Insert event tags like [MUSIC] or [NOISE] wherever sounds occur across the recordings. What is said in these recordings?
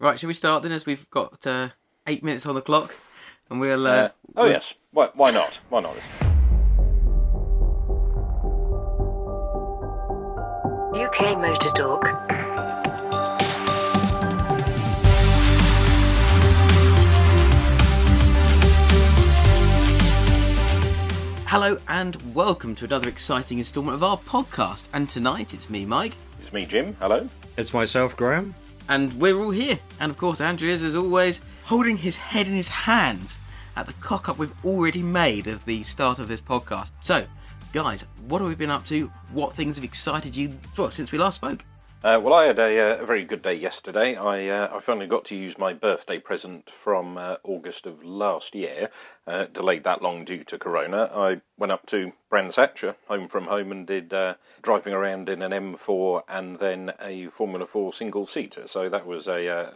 Right, shall we start then? As we've got uh, eight minutes on the clock, and we'll. Uh, Uh, oh we'll- yes, why, why not? Why not? UK Motor Talk. Hello and welcome to another exciting instalment of our podcast. And tonight it's me, Mike, It's me, Jim. Hello. It's myself, Graham. And we're all here. And of course, Andrew is, as always, holding his head in his hands at the cock up we've already made of the start of this podcast. So, guys, what have we been up to? What things have excited you well, since we last spoke? Uh, well, I had a, uh, a very good day yesterday. I uh, I finally got to use my birthday present from uh, August of last year. Uh, delayed that long due to Corona. I went up to Brands Hatcher, home from home, and did driving around in an M4 and then a Formula 4 single seater. So that was a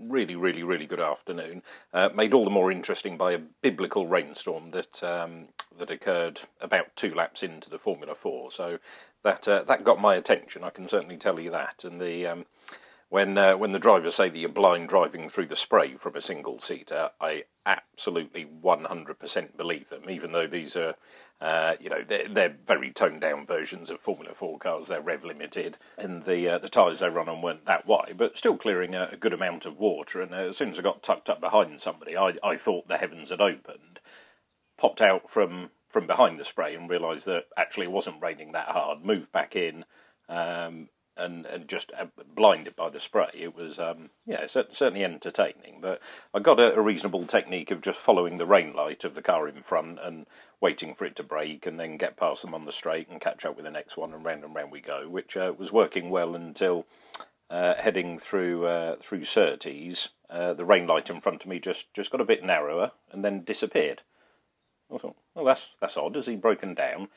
really, really, really good afternoon. Uh, made all the more interesting by a biblical rainstorm that um, that occurred about two laps into the Formula Four. So that uh, that got my attention. I can certainly tell you that. And the um, when uh, when the drivers say that you're blind driving through the spray from a single seater, I absolutely 100% believe them. Even though these are, uh, you know, they're, they're very toned down versions of Formula Four cars. They're rev limited, and the uh, the tyres they run on weren't that wide, but still clearing a, a good amount of water. And uh, as soon as I got tucked up behind somebody, I I thought the heavens had opened popped out from from behind the spray and realised that actually it wasn't raining that hard. Moved back in, um, and and just uh, blinded by the spray. It was um, yeah, certainly entertaining. But I got a, a reasonable technique of just following the rain light of the car in front and waiting for it to break, and then get past them on the straight and catch up with the next one, and round and round we go, which uh, was working well until. Uh, heading through uh, through Surtees, uh, the rain light in front of me just, just got a bit narrower and then disappeared. I thought, well, that's that's odd. Has he broken down?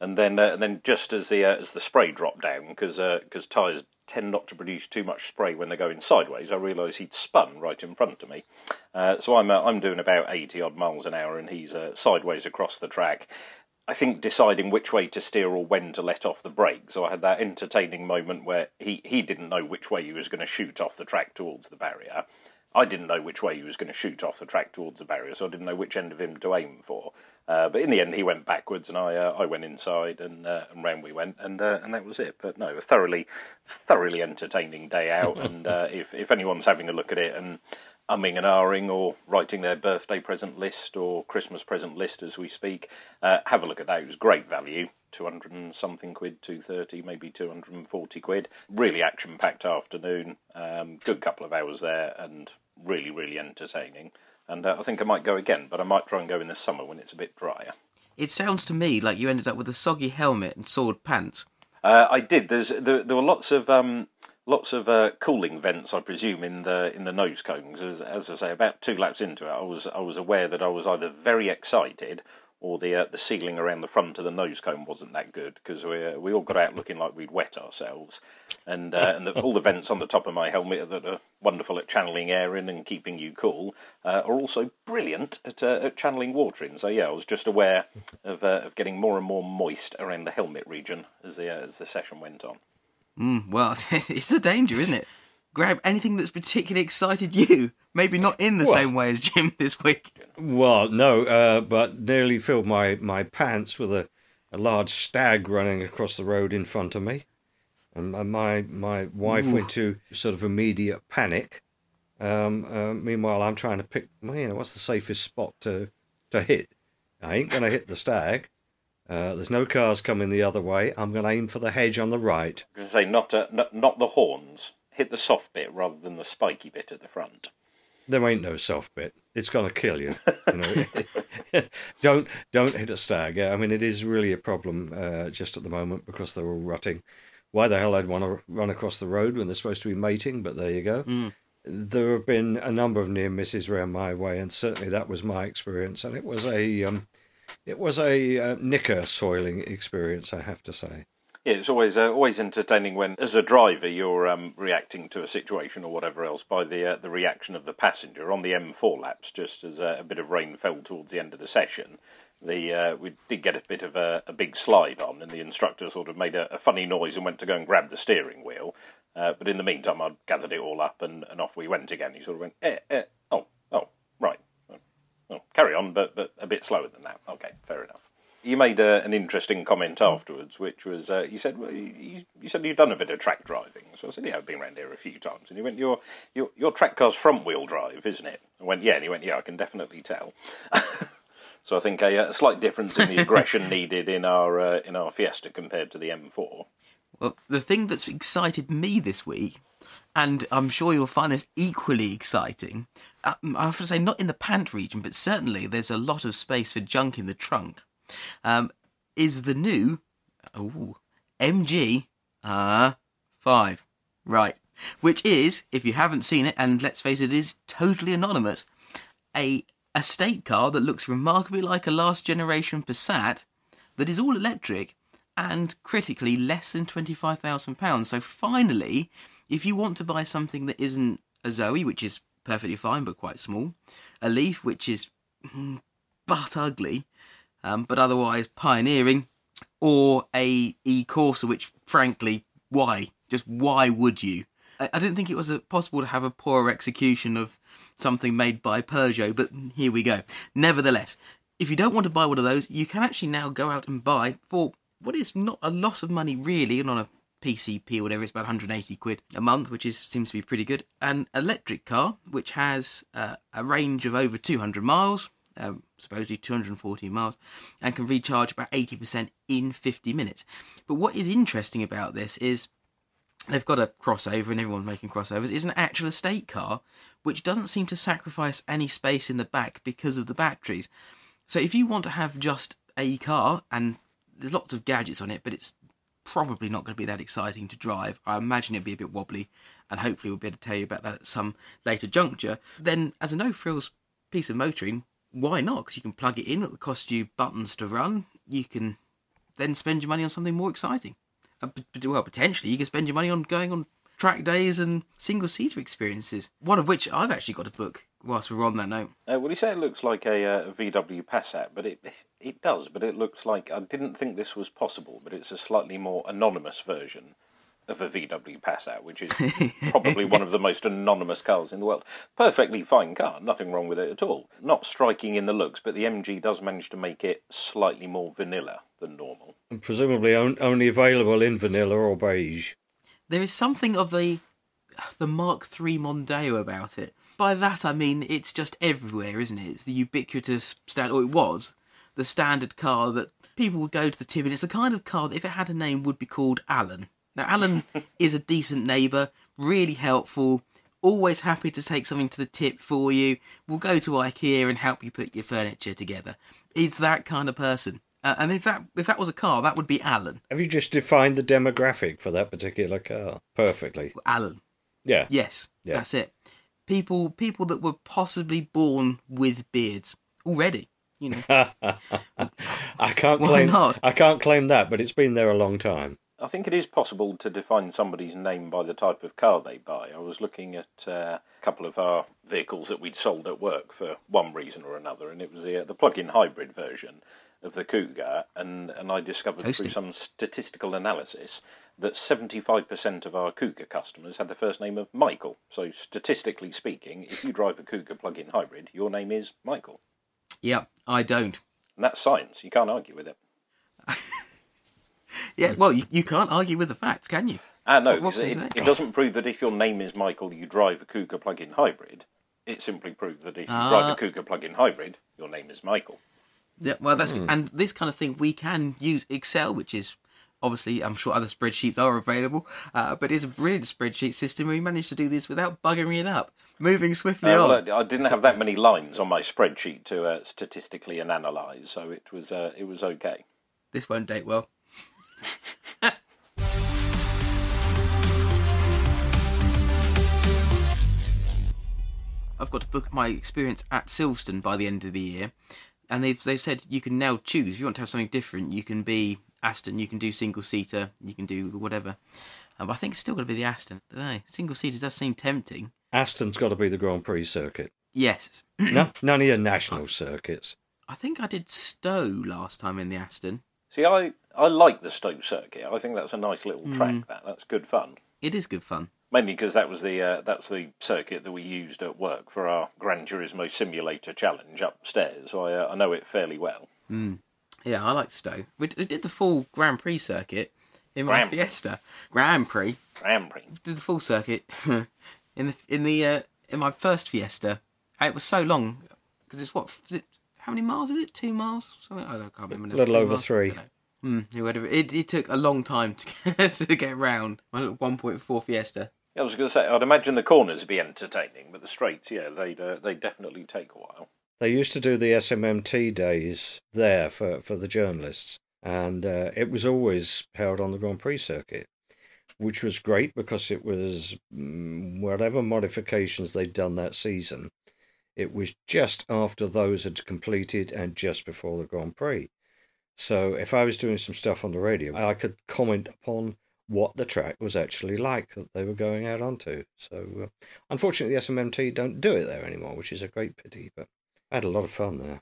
And then uh, and then just as the uh, as the spray dropped down, because because tyres tend not to produce too much spray when they're going sideways, I realised he'd spun right in front of me. Uh, so I'm uh, I'm doing about eighty odd miles an hour, and he's uh, sideways across the track. I think deciding which way to steer or when to let off the brake. So I had that entertaining moment where he, he didn't know which way he was going to shoot off the track towards the barrier. I didn't know which way he was going to shoot off the track towards the barrier, so I didn't know which end of him to aim for. Uh, but in the end, he went backwards, and I uh, I went inside, and uh, and round we went, and uh, and that was it. But no, a thoroughly thoroughly entertaining day out, [LAUGHS] and uh, if if anyone's having a look at it and umming and ahhing or writing their birthday present list or Christmas present list as we speak, uh, have a look at that. It was great value. 200 and something quid, 230, maybe 240 quid. Really action packed afternoon. Um, good couple of hours there and really, really entertaining. And uh, I think I might go again, but I might try and go in the summer when it's a bit drier. It sounds to me like you ended up with a soggy helmet and sword pants. Uh, I did. There's there, there were lots of um, lots of uh, cooling vents, I presume, in the in the nose cones. As, as I say, about two laps into it, I was I was aware that I was either very excited or the uh, the ceiling around the front of the nose cone wasn't that good because we uh, we all got out looking like we'd wet ourselves, and uh, and the, [LAUGHS] all the vents on the top of my helmet that are wonderful at channeling air in and keeping you cool uh, are also brilliant at, uh, at channeling water in. So yeah, I was just aware of uh, of getting more and more moist around the helmet region as the uh, as the session went on. Mm, well, [LAUGHS] it's a danger, isn't it? Grab anything that's particularly excited you. Maybe not in the Well- same way as Jim [LAUGHS] this week. Well, no, uh, but nearly filled my, my pants with a, a large stag running across the road in front of me. And my- my, my wife went to sort of immediate panic. Um, uh, meanwhile, I'm trying to pick, well, you know, what's the safest spot to, to hit? I ain't going to hit the stag. Uh, there's no cars coming the other way. I'm going to aim for the hedge on the right. I was going to say not, uh, not not the horns. Hit the soft bit rather than the spiky bit at the front. There ain't no soft bit. It's going to kill you. you know? [LAUGHS] don't don't hit a stag. I mean, it is really a problem uh, just at the moment because they're all rutting. Why the hell I'd want to run across the road when they're supposed to be mating? But there you go. There have been a number of near misses round my way, and certainly that was my experience. And it was a um, it was a uh, knicker soiling experience, I have to say. Yeah, it's always uh, always entertaining when, as a driver, you're um, reacting to a situation or whatever else by the uh, the reaction of the passenger on the M4 laps. Just as uh, a bit of rain fell towards the end of the session, the uh, we did get a bit of a, a big slide on, and the instructor sort of made a, a funny noise and went to go and grab the steering wheel. Uh, but in the meantime, I'd gathered it all up and, and off we went again. He sort of went, eh, eh, oh, oh, right. Oh, carry on, but, but a bit slower than that. Okay, fair enough. You made uh, an interesting comment afterwards, which was uh, you said well, you, you said you'd done a bit of track driving. So I said, yeah, I've been around here a few times. And he went, your your your track car's front wheel drive, isn't it? I went, yeah. And he went, yeah, I can definitely tell. [LAUGHS] so I think a, a slight difference in the aggression [LAUGHS] needed in our uh, in our Fiesta compared to the M4. Well, the thing that's excited me this week, and I'm sure you'll find this equally exciting, uh, I have to say, not in the pant region, but certainly there's a lot of space for junk in the trunk, um, is the new ooh, MG uh, 5. Right. Which is, if you haven't seen it, and let's face it, it is totally anonymous, a estate car that looks remarkably like a last generation Passat that is all electric and critically less than £25,000. So finally, if you want to buy something that isn't a Zoe, which is perfectly fine but quite small, a Leaf, which is mm, but ugly, um, but otherwise pioneering, or a E Corsa, which frankly, why? Just why would you? I, I didn't think it was a, possible to have a poorer execution of something made by Peugeot, but here we go. Nevertheless, if you don't want to buy one of those, you can actually now go out and buy for what is not a lot of money really, and on a PCP or whatever, it's about 180 quid a month, which is seems to be pretty good. An electric car which has uh, a range of over 200 miles, um, supposedly 240 miles, and can recharge about 80% in 50 minutes. But what is interesting about this is they've got a crossover, and everyone's making crossovers. Is an actual estate car, which doesn't seem to sacrifice any space in the back because of the batteries. So if you want to have just a car and there's lots of gadgets on it, but it's probably not going to be that exciting to drive. I imagine it'd be a bit wobbly, and hopefully we'll be able to tell you about that at some later juncture. Then, as a no frills piece of motoring, why not? Because you can plug it in, it'll cost you buttons to run. You can then spend your money on something more exciting. Uh, well, potentially, you can spend your money on going on track days and single seater experiences, one of which I've actually got a book whilst we're on that note. Uh, well, you say it looks like a, uh, VW Passat, but it it does. But it looks like I didn't think this was possible, but it's a slightly more anonymous version of a VW Passat, which is [LAUGHS] probably one of the most anonymous cars in the world. Perfectly fine car, nothing wrong with it at all. Not striking in the looks, but the MG does manage to make it slightly more vanilla than normal. And presumably on, only available in vanilla or beige. There is something of the the Mark III Mondeo about it. By that I mean it's just everywhere, isn't it? It's the ubiquitous stand, or it was the standard car that people would go to the tip, and it's the kind of car that if it had a name would be called Alan. Now Alan [LAUGHS] is a decent neighbour, really helpful, always happy to take something to the tip for you. Will go to IKEA and help you put your furniture together. He's that kind of person. Uh, and if that if that was a car, that would be Alan. Have you just defined the demographic for that particular car perfectly? Alan. Yeah. Yes, Yeah. that's it. People people that were possibly born with beards already. You know, [LAUGHS] I can't Why claim not? I can't claim that, but it's been there a long time. I think it is possible to define somebody's name by the type of car they buy. I was looking at uh, a couple of our vehicles that we'd sold at work for one reason or another, and it was the, uh, the plug-in hybrid version of the Cougar, and, and I discovered through some statistical analysis that 75% of our Cougar customers had the first name of Michael. So statistically speaking, if you drive a Cougar plug-in hybrid, your name is Michael. yeah, I don't. And that's science. You can't argue with it. [LAUGHS] Yeah, well, you, you can't argue with the facts, can you? Ah, no, What- what 'cause can you it, it doesn't prove that if your name is Michael, you drive a Cougar plug-in hybrid. It simply proves that if you Ah. drive a Cougar plug-in hybrid, your name is Michael. Yeah, well, that's and this kind of thing we can use Excel, which is obviously I'm sure other spreadsheets are available, uh, but it's a brilliant spreadsheet system. We managed to do this without buggering it up, moving swiftly Uh, on. well, I I didn't have that many lines on my spreadsheet to uh, statistically and analyse, so it was uh, it was okay. This won't date well. [LAUGHS] I've got to book my experience at Silverstone by the end of the year, and they've they've said you can now choose if you want to have something different. You can be Aston, you can do single seater, you can do whatever. Um, but I think it's still going to be the Aston. I don't know. Single seater does seem tempting. Aston's got to be the Grand Prix circuit. Yes, no, none of your national circuits. I think I did Stowe last time in the Aston. See, I, I like the Stowe circuit. I think that's a nice little Hmm. track. That that's good fun. It is good fun. Mainly because that was the uh, that's the circuit that we used at work for our Gran Turismo Simulator challenge upstairs. So I, uh, I know it fairly well. Yeah, I like Stowe. We, d- we did the full Grand Prix circuit in my Grand Prix. Fiesta. Grand Prix. Grand Prix. We Did the full circuit [LAUGHS] in the in the uh, in my first Fiesta, and it was so long because it's what is it? How many miles is it? Two miles? Something I don't, can't remember. A little over miles? three. I don't know. Hmm. It, it took a long time to get, [LAUGHS] to get round my 1.4 Fiesta. Yeah, I was going to say, I'd imagine the corners would be entertaining, but the straights, yeah, they'd uh, they definitely take a while. They used to do the SMMT days there for, for the journalists, and uh, it was always held on the Grand Prix circuit, which was great because it was mm, whatever modifications they'd done that season. It was just after those had completed and just before the Grand Prix. So if I was doing some stuff on the radio, I could comment upon what the track was actually like that they were going out onto. So uh, unfortunately, the SMMT don't do it there anymore, which is a great pity. But I had a lot of fun there.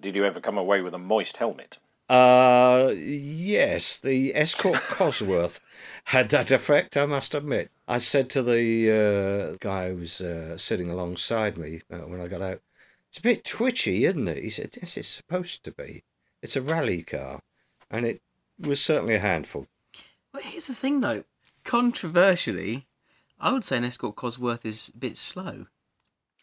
Did you ever come away with a moist helmet? Uh, yes, the Escort [LAUGHS] Cosworth had that effect, I must admit. I said to the uh, guy who was uh, sitting alongside me uh, when I got out, it's a bit twitchy, isn't it? He said, yes, it's supposed to be. It's a rally car. And it was certainly a handful. But here's the thing, though. Controversially, I would say an Escort Cosworth is a bit slow.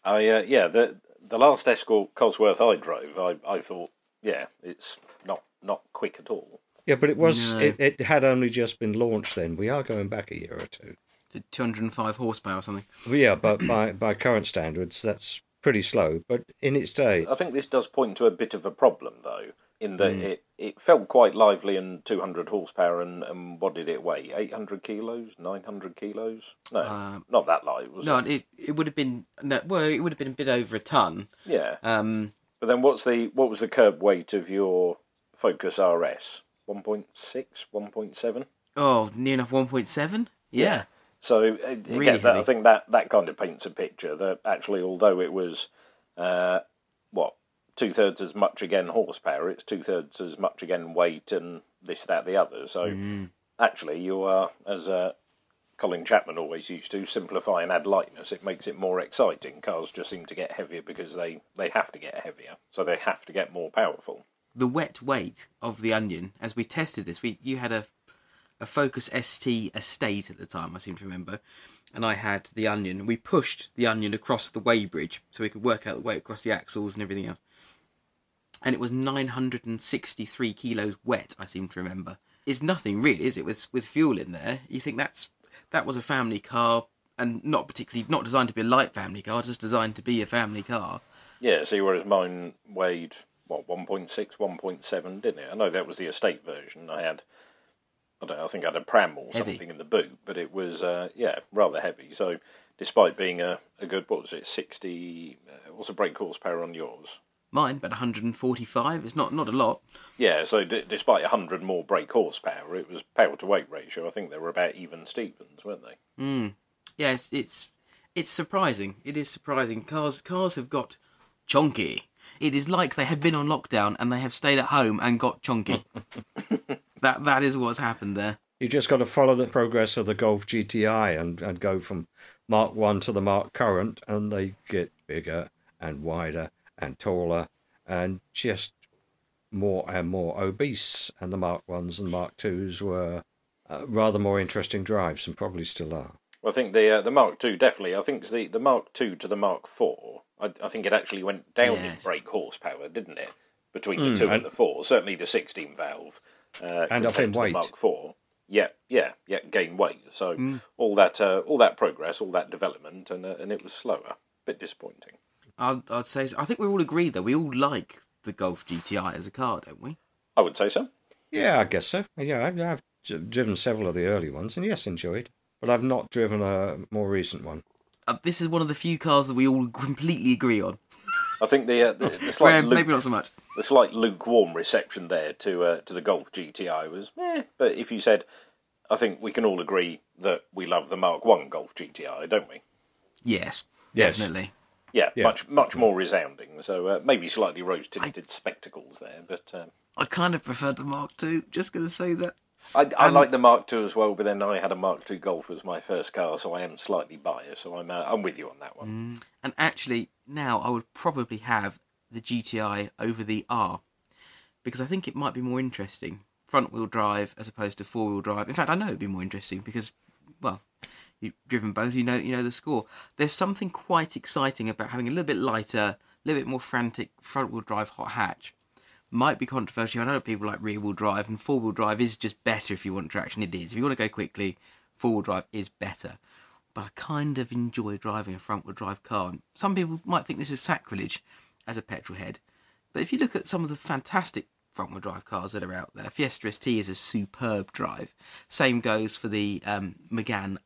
I uh, yeah, the the last Escort Cosworth I drove, I, I thought, yeah, it's not not quick at all. Yeah, but it was No. it, it had only just been launched then. We are going back a year or two. To 205 horsepower or something. Well, yeah, but by by current standards, that's pretty slow. But in its day, I think this does point to a bit of a problem, though, in that it, it felt quite lively and 200 horsepower, and, and what did it weigh? 800 kilos? 900 kilos? No, Uh, not that light, was No, it? it it would have been no, well, it would have been a bit over a ton. Yeah. Um, But then what's the what was the curb weight of your Focus RS? 1.6, 1.7? oh, near enough 1.7. Yeah. So uh, again, Really that, I think that that kind of paints a picture that actually, although it was uh, what two thirds as much again horsepower, it's two thirds as much again weight and this, that, the other. So Mm. actually, you are as uh, Colin Chapman always used to simplify and add lightness. It makes it more exciting. Cars just seem to get heavier because they they have to get heavier, so they have to get more powerful. The wet weight of the onion, as we tested this, we you had a a Focus ST Estate at the time, I seem to remember, and I had the onion. We pushed the onion across the weighbridge so we could work out the weight across the axles and everything else. And it was 963 kilos wet, I seem to remember. It's nothing really, is it? With with fuel in there, you think that's that was a family car and not particularly not designed to be a light family car, just designed to be a family car. Yeah, see, whereas mine weighed what 1.6, 1.7, didn't it? I know that was the estate version. I had, I don't know, I think I had a pram or Heavy. something in the boot, but it was, uh, yeah, rather heavy. So, despite being a, a good, what was it, 60, uh, what's the brake horsepower on yours? Mine, about 145. It's not not a lot. Yeah, so d- despite 100 more brake horsepower, it was power to weight ratio. I think they were about even Stevens, weren't they? Mm. Yeah, it's, it's it's surprising. It is surprising. Cars cars have got chonky. It is like they have been on lockdown and they have stayed at home and got chonky. [LAUGHS] that that is what's happened there. you just got to follow the progress of the Golf GTI and, and go from Mark One to the Mark Current, and they get bigger and wider and taller and just more and more obese. And the Mark Ones and Mark Twos were uh, rather more interesting drives, and probably still are. Well, I think the uh, the Mark II definitely. I think the the Mark II to the Mark IV. I, I think it actually went down in brake horsepower, didn't it? Between the Mm, two and, and- the four, certainly the 16 valve, uh, And up in the weight. Mark IV. Yeah, yeah, yeah. Gain weight. So Mm. all that uh, all that progress, all that development, and uh, and it was slower. A Bit disappointing. I'd, I'd say I think we all agree though. We all like the Golf GTI as a car, don't we? I would say so. Yeah, I guess so. Yeah, I've, I've driven several of the early ones, and yes, enjoyed. But I've not driven a more recent one. Uh, this is one of the few cars that we all completely agree on. I think the uh, the, the [LAUGHS] Well, slight lu- maybe not so much. the slight lukewarm reception there to uh, to the Golf GTI was, eh. But if you said, I think we can all agree that we love the Mark One Golf GTI, don't we? Yes, Yes. definitely. Yeah, Yeah. much much more resounding. So uh, maybe slightly rose tinted spectacles there, but um, I kind of preferred the Mark II. Just going to say that. I, I And- like the Mark II as well, but then I had a Mark II Golf as my first car, so I am slightly biased. So I'm uh, I'm with you on that one. And actually, now I would probably have the GTI over the R because I think it might be more interesting front wheel drive as opposed to four wheel drive. In fact, I know it'd be more interesting because, well, you've driven both, you know, you know the score. There's something quite exciting about having a little bit lighter, a little bit more frantic front wheel drive hot hatch. Might be controversial. I know people like rear wheel drive, and four wheel drive is just better if you want traction. It is. If you want to go quickly, four wheel drive is better but I kind of enjoy driving a front wheel drive car. And Some people might think this is sacrilege as a petrol head, but if you look at some of the fantastic front wheel drive cars that are out there, Fiesta ST is a superb drive. Same goes for the um, Megane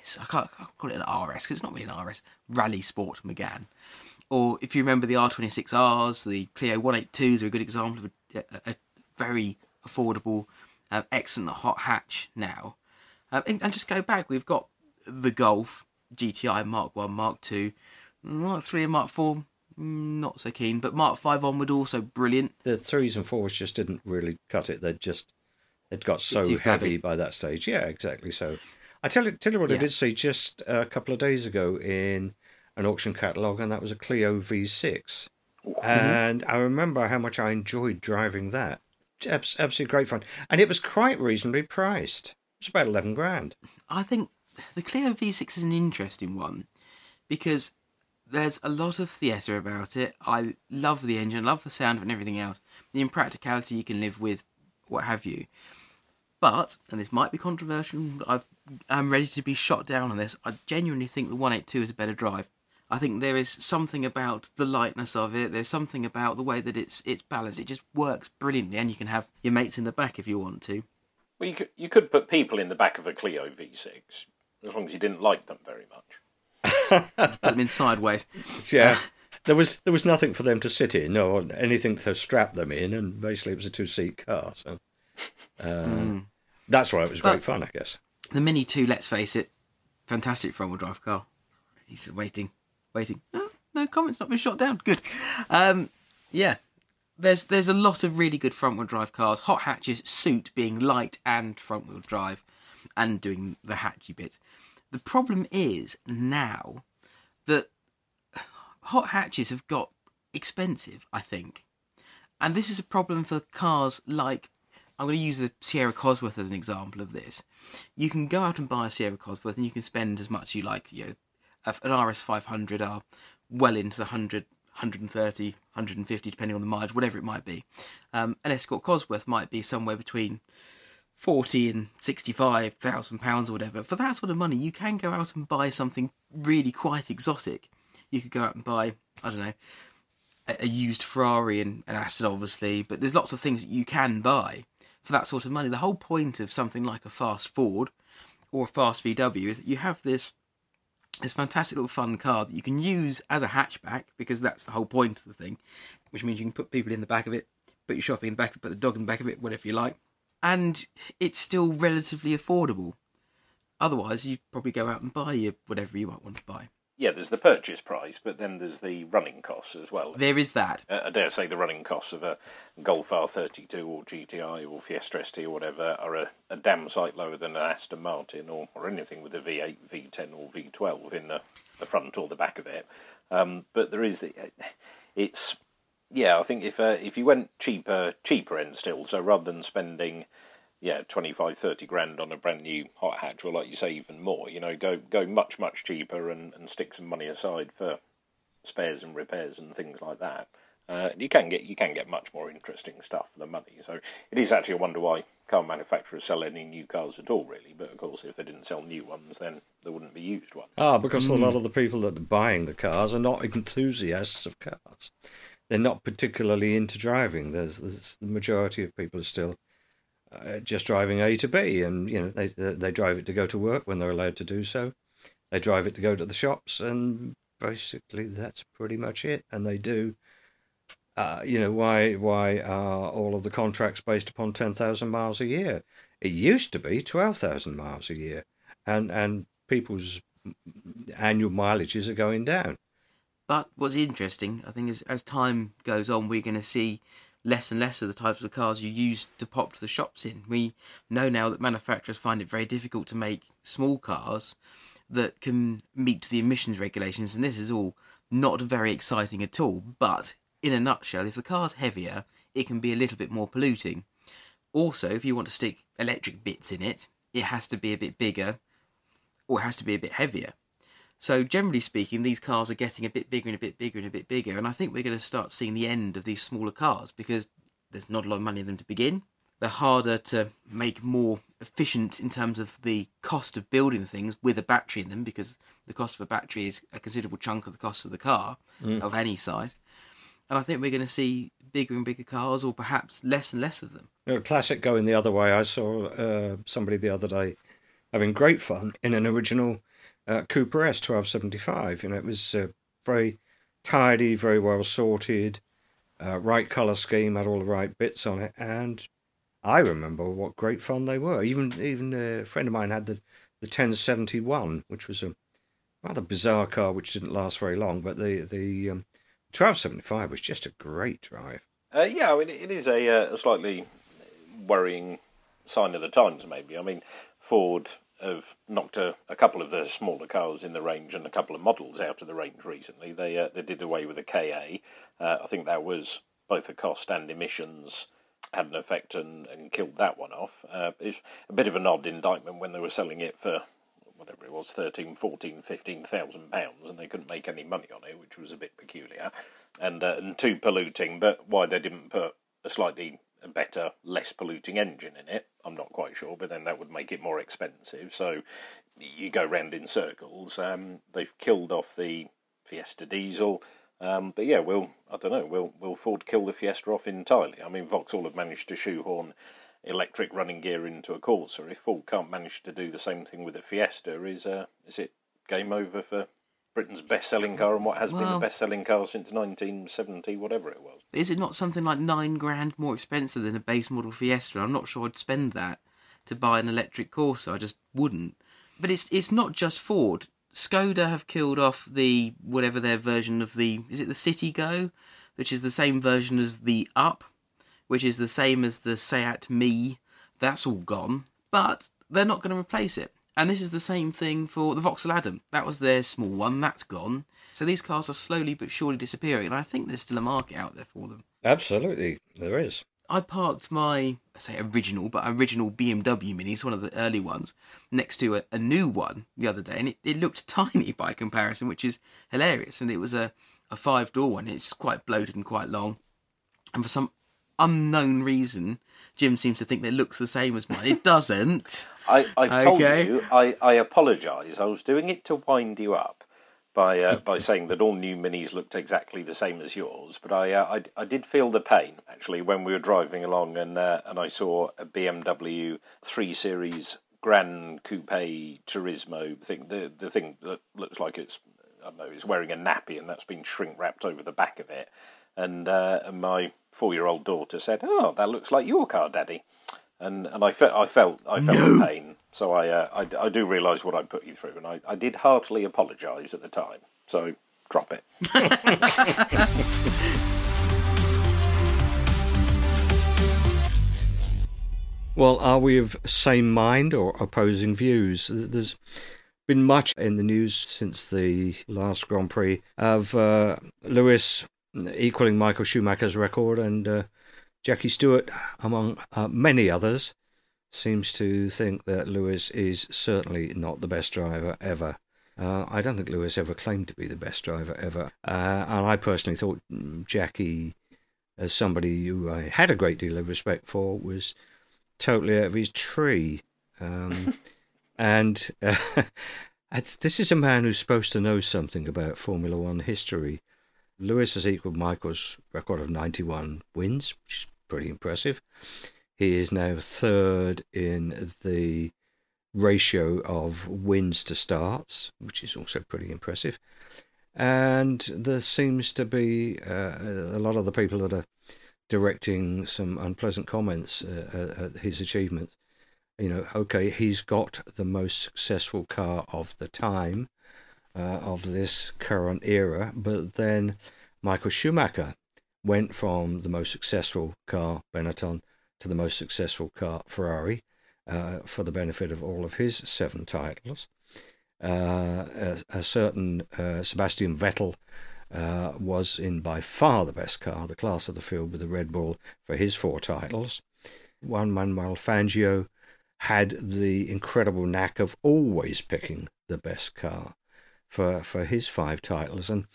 RS. I can't, I can't call it an RS because it's not really an RS. Rally Sport Megane. Or if you remember the R26Rs, the Clio 182s are a good example of a, a, a very affordable, uh, excellent hot hatch now. Um, and, and just go back, we've got the Golf GTI Mark One, Mark Two, Mark Three, and Mark Four. mm, Not so keen, but Mark Five onward also brilliant. The threes and fours just didn't really cut it. They'd just they'd got so heavy. by that stage. Yeah, exactly. So I tell you, tell you what I did see just a couple of days ago in an auction catalogue, and that was a Clio V6. Mm-hmm. And I remember how much I enjoyed driving that. Abs- absolutely great fun, and it was quite reasonably priced. It's about eleven grand. I think the Clio V6 is an interesting one because there's a lot of theatre about it. I love the engine, love the sound and everything else. The impracticality you can live with, what have you. But, and this might be controversial, I've, I'm ready to be shot down on this. I genuinely think the 182 is a better drive. I think there is something about the lightness of it. There's something about the way that it's it's balanced. It just works brilliantly, and you can have your mates in the back if you want to. Well, you could you could put people in the back of a Clio V6 as long as you didn't like them very much. [LAUGHS] Put them in sideways. Yeah. [LAUGHS] There was there was nothing for them to sit in or anything to strap them in, and basically it was a two seat car. So uh, that's why it was great But- fun, I guess. The Mini 2, let's face it, fantastic front wheel drive car. He's waiting, waiting. No, no comments, not been shot down. Good. Um, yeah, there's there's a lot of really good front wheel drive cars. Hot hatches suit being light and front wheel drive and doing the hatchy bit. The problem is now that hot hatches have got expensive, I think. And this is a problem for cars like I'm going to use the Sierra Cosworth as an example of this. You can go out and buy a Sierra Cosworth and you can spend as much as you like. You know, an RS 500 are well into the 100, 130, 150, depending on the mileage, whatever it might be. Um, an Escort Cosworth might be somewhere between 40 and 65,000 pounds or whatever. For that sort of money, you can go out and buy something really quite exotic. You could go out and buy, I don't know, a, a used Ferrari and an Aston, obviously, but there's lots of things that you can buy for that sort of money. The whole point of something like a fast Ford or a fast VW is that you have this this fantastic little fun car that you can use as a hatchback because that's the whole point of the thing, which means you can put people in the back of it, put your shopping in the back, of it, put the dog in the back of it, whatever you like, and it's still relatively affordable. Otherwise, you'd probably go out and buy your whatever you might want to buy. Yeah, there's the purchase price, but then there's the running costs as well. There is that. Uh, I dare say the running costs of a Golf R32 or GTI or Fiesta ST or whatever are a, a damn sight lower than an Aston Martin or, or anything with a V8, V10 or V12 in the, the front or the back of it. Um, but there is, it's, yeah, I think if uh, if you went cheaper, cheaper end still, so rather than spending, yeah, 25, 30 grand on a brand new hot hatch, or like you say, even more, you know, go go much, much cheaper and, and stick some money aside for spares and repairs and things like that. Uh, you can get you can get much more interesting stuff for the money. So it is actually a wonder why car manufacturers sell any new cars at all, really. But of course, if they didn't sell new ones, then there wouldn't be used ones. Ah, because a lot of the people that are buying the cars are not enthusiasts of cars. They're not particularly into driving. There's, there's the majority of people are still uh, just driving A to B, and you know they they drive it to go to work when they're allowed to do so. They drive it to go to the shops, and basically that's pretty much it. And they do. Uh, you know why? Why are all of the contracts based upon ten thousand miles a year? It used to be twelve thousand miles a year, and and people's annual mileages are going down. But what's interesting, I think, is as time goes on, we're going to see less and less of the types of cars you use to pop to the shops in. We know now that manufacturers find it very difficult to make small cars that can meet the emissions regulations, and this is all not very exciting at all. But in a nutshell, if the car's heavier, it can be a little bit more polluting. Also, if you want to stick electric bits in it, it has to be a bit bigger or it has to be a bit heavier. So, generally speaking, these cars are getting a bit bigger and a bit bigger and a bit bigger. And I think we're going to start seeing the end of these smaller cars because there's not a lot of money in them to begin. They're harder to make more efficient in terms of the cost of building things with a battery in them because the cost of a battery is a considerable chunk of the cost of the car of any size. And I think we're going to see bigger and bigger cars or perhaps less and less of them. You know, classic going the other way. I saw uh, somebody the other day having great fun in an original uh, Cooper S twelve seventy five. You know, it was uh, very tidy, very well sorted, uh, right color scheme, had all the right bits on it, and I remember what great fun they were. Even even a friend of mine had the the ten seventy one, which was a rather bizarre car which didn't last very long, but the the um, twelve seventy five was just a great drive. Uh, yeah, I mean, it is a, uh, a slightly worrying sign of the times, maybe. I mean, Ford have knocked a, a couple of the smaller cars in the range and a couple of models out of the range recently. They uh, they did away with the KA. Uh, I think that was both a cost and emissions had an effect and, and killed that one off. Uh, it's a bit of an odd indictment when they were selling it for whatever it was, 13, 14, 15,000 pounds, and they couldn't make any money on it, which was a bit peculiar and uh, and too polluting. But why they didn't put a slightly better, less polluting engine in it, I'm not quite sure. But then that would make it more expensive. So you go round in circles. Um, they've killed off the Fiesta diesel. Um, but yeah, will I don't know. Will Will Ford kill the Fiesta off entirely? I mean, Vauxhall have managed to shoehorn electric running gear into a Corsa. If Ford can't manage to do the same thing with a Fiesta, is uh, is it game over for Britain's best-selling car and what has been the best-selling car since 1970, whatever it was? Is it not something like nine grand more expensive than a base model Fiesta? I'm not sure I'd spend that to buy an electric Corsa. I just wouldn't. But it's it's not just Ford. Skoda have killed off the whatever their version of the is it the Citigo, which is the same version as the Up, which is the same as the Seat Mii. That's all gone, but they're not going to replace it. And this is the same thing for the Vauxhall Adam. That was their small one. That's gone. So these cars are slowly but surely disappearing, and I think there's still a market out there for them. Absolutely, there is. I parked my, I say original, but original BMW Mini, it's one of the early ones, next to a, a new one the other day, and it, it looked [LAUGHS] tiny by comparison, which is hilarious. And it was a, a five door one, it's quite bloated and quite long. And for some unknown reason, Jim seems to think that it looks the same as mine. It doesn't. [LAUGHS] I, I've told Okay. you, I, I apologise. I was doing it to wind you up by uh, by [LAUGHS] saying that all new minis looked exactly the same as yours. But I, uh, I, I did feel the pain actually when we were driving along and uh, and I saw a BMW 3 Series Grand Coupe Turismo thing, the the thing that looks like it's I don't know, it's wearing a nappy and that's been shrink wrapped over the back of it. And, uh, and my four year old daughter said, "Oh, that looks like your car, Daddy." and and I felt I felt I felt the pain. So I, uh, I I do realise what I put you through, and I, I did heartily apologise at the time. So drop it. [LAUGHS] Well, are we of same mind or opposing views? There's been much in the news since the last Grand Prix of uh, Lewis equaling Michael Schumacher's record, and uh, Jackie Stewart, among uh, many others, seems to think that Lewis is certainly not the best driver ever. Uh, I don't think Lewis ever claimed to be the best driver ever, uh, and I personally thought mm, Jackie, as somebody who I had a great deal of respect for, was totally out of his tree. Um, [LAUGHS] and uh, [LAUGHS] this is a man who's supposed to know something about Formula One history. Lewis has equalled Michael's record of 91 wins, which is pretty impressive. He is now third in the ratio of wins to starts, which is also pretty impressive. And there seems to be uh, a lot of the people that are directing some unpleasant comments uh, at- at his achievements. You know, okay, he's got the most successful car of the time, uh, of this current era, but then Michael Schumacher went from the most successful car, Benetton, to the most successful car, Ferrari, uh, for the benefit of all of his seven titles. Uh, a, a, certain uh, Sebastian Vettel uh, was in by far the best car, the class of the field with the Red Bull for his four titles. Juan Manuel Fangio had the incredible knack of always picking the best car for for his five titles and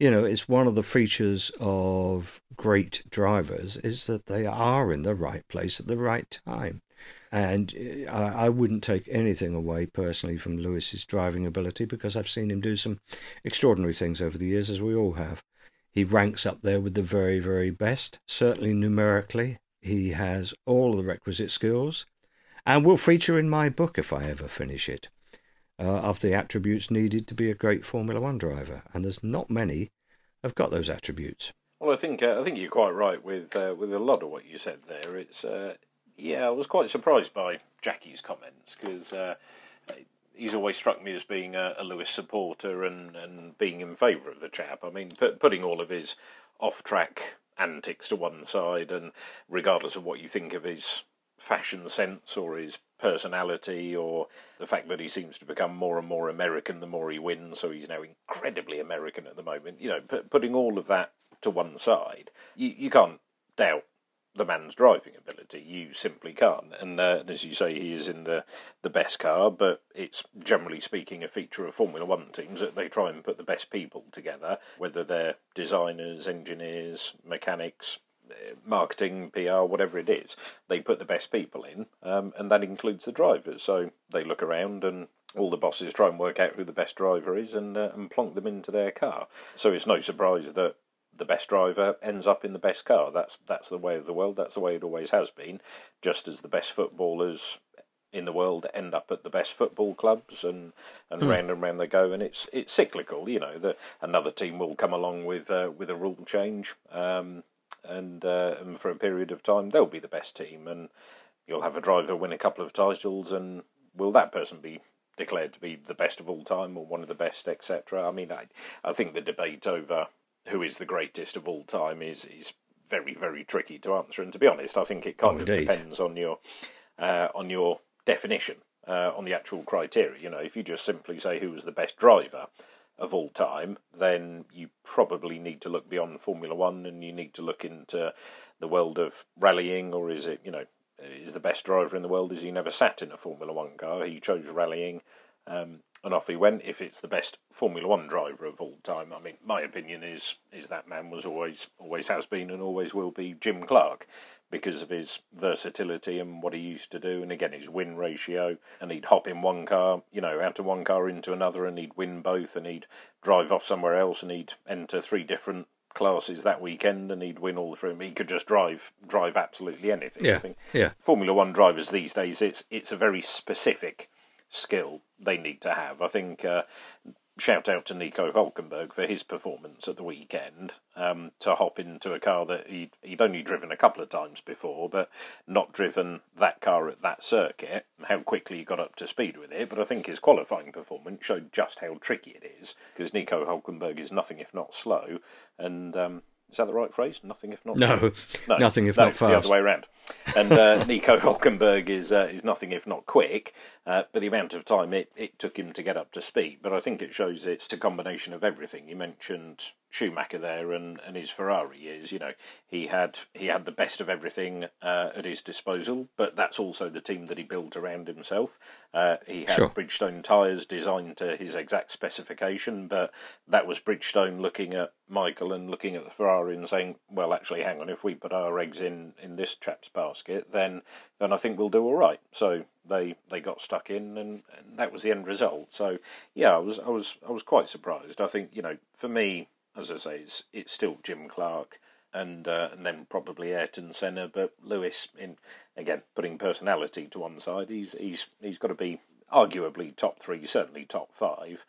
you know it's one of the features of great drivers is that they are in the right place at the right time and uh, I, I wouldn't take anything away personally from Lewis's driving ability because I've seen him do some extraordinary things over the years, as we all have. He ranks up there with the very, very best, certainly numerically. He has all the requisite skills and will feature in my book if I ever finish it. Uh, of the attributes needed to be a great Formula One driver, and there's not many have got those attributes. Well, I think uh, I think you're quite right with uh, with a lot of what you said there. It's uh, yeah, I was quite surprised by Jackie's comments because uh, he's always struck me as being a, a Lewis supporter and, and being in favour of the chap. I mean, put, putting all of his off track antics to one side, and regardless of what you think of his fashion sense or his personality or the fact that he seems to become more and more American the more he wins, so he's now incredibly American at the moment. You know, putting all of that to one side, you, you can't doubt the man's driving ability. You simply can't. And uh, as you say, he is in the, the best car, but it's generally speaking a feature of Formula One teams that they try and put the best people together, whether they're designers, engineers, mechanics, marketing, PR, whatever it is. They put the best people in, um, and that includes the drivers. So they look around and all the bosses try and work out who the best driver is and, uh, and plonk them into their car. So it's no surprise that the best driver ends up in the best car. That's that's the way of the world. That's the way it always has been. Just as the best footballers in the world end up at the best football clubs and and mm. round and round they go and it's it's cyclical you know that another team will come along with uh, with a rule change um, and uh, and for a period of time they'll be the best team and you'll have a driver win a couple of titles and will that person be declared to be the best of all time or one of the best etc i mean i i think the debate over who is the greatest of all time is is very very tricky to answer. And to be honest, I think it kind oh, of indeed. depends on your uh, on your definition, uh, on the actual criteria. You know, if you just simply say who was the best driver of all time, then you probably need to look beyond Formula One and you need to look into the world of rallying, or is it you know is the best driver in the world is he never sat in a Formula One car. He chose rallying. Um, and off he went. If it's the best Formula One driver of all time, I mean, my opinion is is that man was always always has been and always will be Jim Clark because of his versatility and what he used to do, and again his win ratio. And he'd hop in one car, you know, out of one car into another, and he'd win both, and he'd drive off somewhere else, and he'd enter three different classes that weekend and he'd win all three. He could just drive drive absolutely anything. Yeah, I think yeah. Formula One drivers these days, it's it's a very specific skill they need to have. I think uh, shout out to Nico Hulkenberg for his performance at the weekend um, to hop into a car that he'd, he'd only driven a couple of times before, but not driven that car at that circuit. How quickly he got up to speed with it, but I think his qualifying performance showed just how tricky it is because Nico Hulkenberg is nothing if not slow, and um, is that the right phrase? Nothing if not no, [LAUGHS] no nothing if no, not fast. the other way around. And uh, [LAUGHS] Nico Hulkenberg is uh, is nothing if not quick, uh, but the amount of time it, it took him to get up to speed. But I think it shows it's a combination of everything. You mentioned Schumacher there and, and his Ferrari years. You know, he had he had the best of everything uh, at his disposal, but that's also the team that he built around himself. Uh, he had sure. Bridgestone tyres designed to his exact specification, but that was Bridgestone looking at Michael and looking at the Ferrari and saying, "Well, actually, hang on, if we put our eggs in in this chap's basket, then then I think we'll do all right." So they they got stuck in, and, and that was the end result. So yeah, I was I was I was quite surprised. I think you know, for me as I say, it's, it's still Jim Clark and uh, and then probably Ayrton Senna, but Lewis in again putting personality to one side, he's he's he's got to be arguably top three, certainly top five.